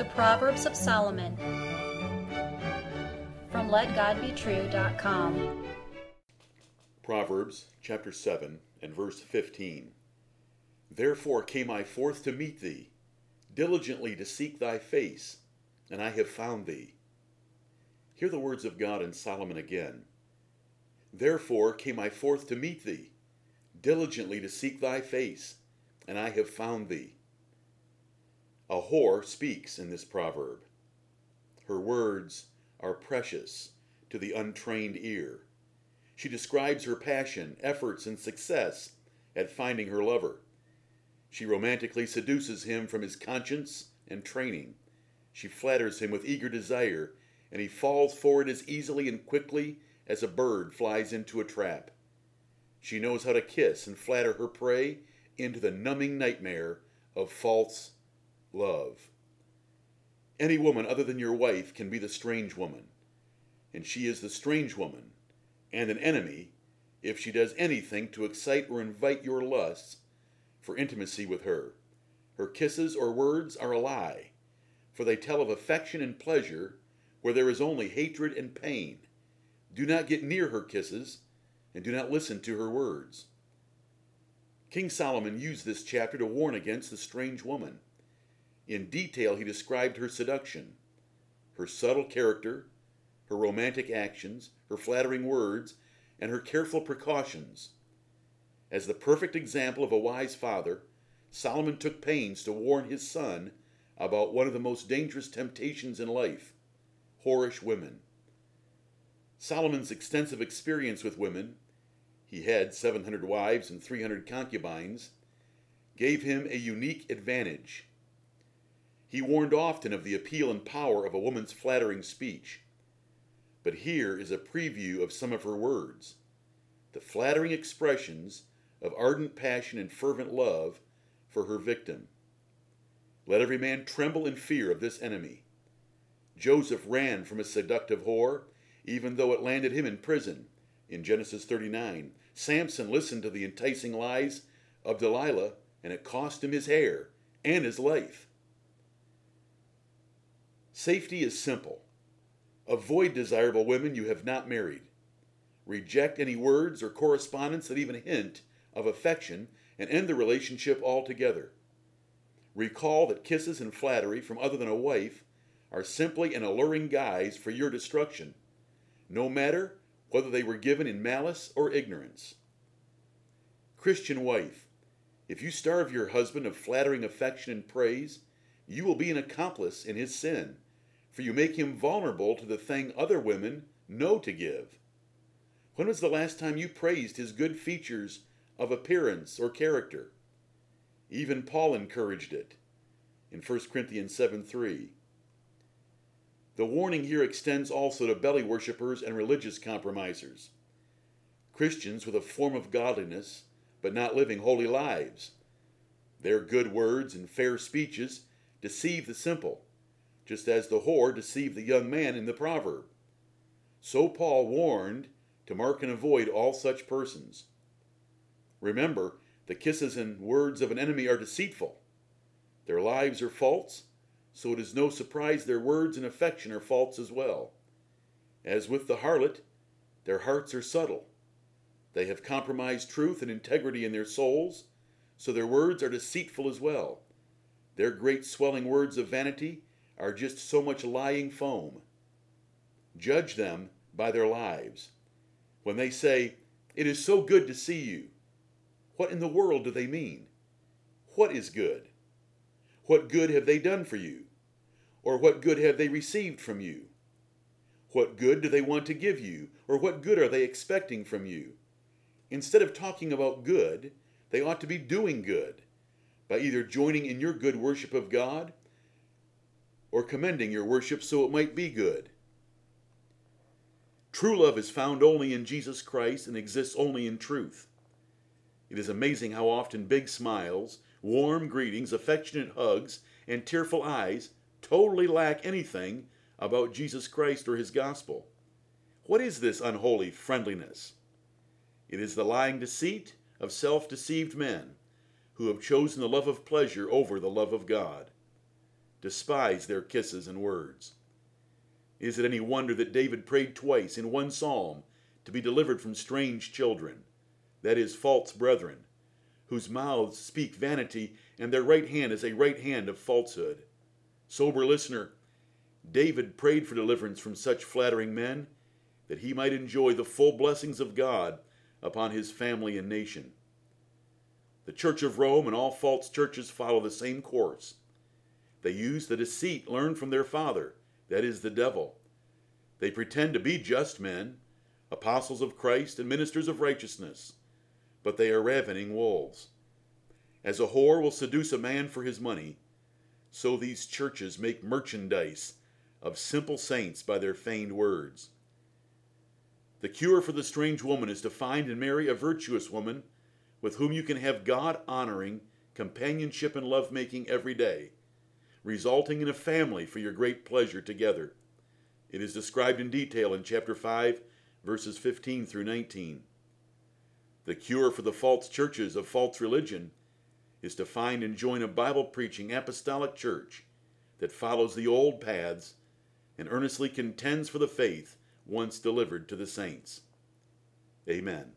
The Proverbs of Solomon from LetGodBetrue.com. Proverbs chapter 7 and verse 15. Therefore came I forth to meet thee, diligently to seek thy face, and I have found thee. Hear the words of God in Solomon again. Therefore came I forth to meet thee, diligently to seek thy face, and I have found thee. A whore speaks in this proverb. Her words are precious to the untrained ear. She describes her passion, efforts, and success at finding her lover. She romantically seduces him from his conscience and training. She flatters him with eager desire, and he falls for it as easily and quickly as a bird flies into a trap. She knows how to kiss and flatter her prey into the numbing nightmare of false love. Any woman other than your wife can be the strange woman, and she is the strange woman and an enemy if she does anything to excite or invite your lusts for intimacy with her. Her kisses or words are a lie, for they tell of affection and pleasure where there is only hatred and pain. Do not get near her kisses, and do not listen to her words. King Solomon used this chapter to warn against the strange woman. In detail, he described her seduction, her subtle character, her romantic actions, her flattering words, and her careful precautions. As the perfect example of a wise father, Solomon took pains to warn his son about one of the most dangerous temptations in life whorish women. Solomon's extensive experience with women, he had 700 wives and 300 concubines, gave him a unique advantage. He warned often of the appeal and power of a woman's flattering speech. But here is a preview of some of her words the flattering expressions of ardent passion and fervent love for her victim. Let every man tremble in fear of this enemy. Joseph ran from a seductive whore, even though it landed him in prison, in Genesis 39. Samson listened to the enticing lies of Delilah, and it cost him his hair and his life. Safety is simple. Avoid desirable women you have not married. Reject any words or correspondence that even hint of affection and end the relationship altogether. Recall that kisses and flattery from other than a wife are simply an alluring guise for your destruction, no matter whether they were given in malice or ignorance. Christian wife, if you starve your husband of flattering affection and praise, you will be an accomplice in his sin for you make him vulnerable to the thing other women know to give. When was the last time you praised his good features of appearance or character? Even Paul encouraged it in 1 Corinthians 7 3. The warning here extends also to belly worshippers and religious compromisers. Christians with a form of godliness, but not living holy lives. Their good words and fair speeches deceive the simple just as the whore deceived the young man in the proverb. So Paul warned to mark and avoid all such persons. Remember, the kisses and words of an enemy are deceitful. Their lives are false, so it is no surprise their words and affection are false as well. As with the harlot, their hearts are subtle. They have compromised truth and integrity in their souls, so their words are deceitful as well. Their great swelling words of vanity are just so much lying foam. Judge them by their lives. When they say, It is so good to see you, what in the world do they mean? What is good? What good have they done for you? Or what good have they received from you? What good do they want to give you? Or what good are they expecting from you? Instead of talking about good, they ought to be doing good by either joining in your good worship of God or commending your worship so it might be good. True love is found only in Jesus Christ and exists only in truth. It is amazing how often big smiles, warm greetings, affectionate hugs, and tearful eyes totally lack anything about Jesus Christ or his gospel. What is this unholy friendliness? It is the lying deceit of self deceived men who have chosen the love of pleasure over the love of God. Despise their kisses and words. Is it any wonder that David prayed twice in one psalm to be delivered from strange children, that is, false brethren, whose mouths speak vanity, and their right hand is a right hand of falsehood? Sober listener, David prayed for deliverance from such flattering men, that he might enjoy the full blessings of God upon his family and nation. The Church of Rome and all false churches follow the same course. They use the deceit learned from their father, that is, the devil. They pretend to be just men, apostles of Christ and ministers of righteousness, but they are ravening wolves. As a whore will seduce a man for his money, so these churches make merchandise of simple saints by their feigned words. The cure for the strange woman is to find and marry a virtuous woman with whom you can have God honoring companionship and lovemaking every day, resulting in a family for your great pleasure together. It is described in detail in chapter 5, verses 15 through 19. The cure for the false churches of false religion is to find and join a Bible preaching apostolic church that follows the old paths and earnestly contends for the faith once delivered to the saints. Amen.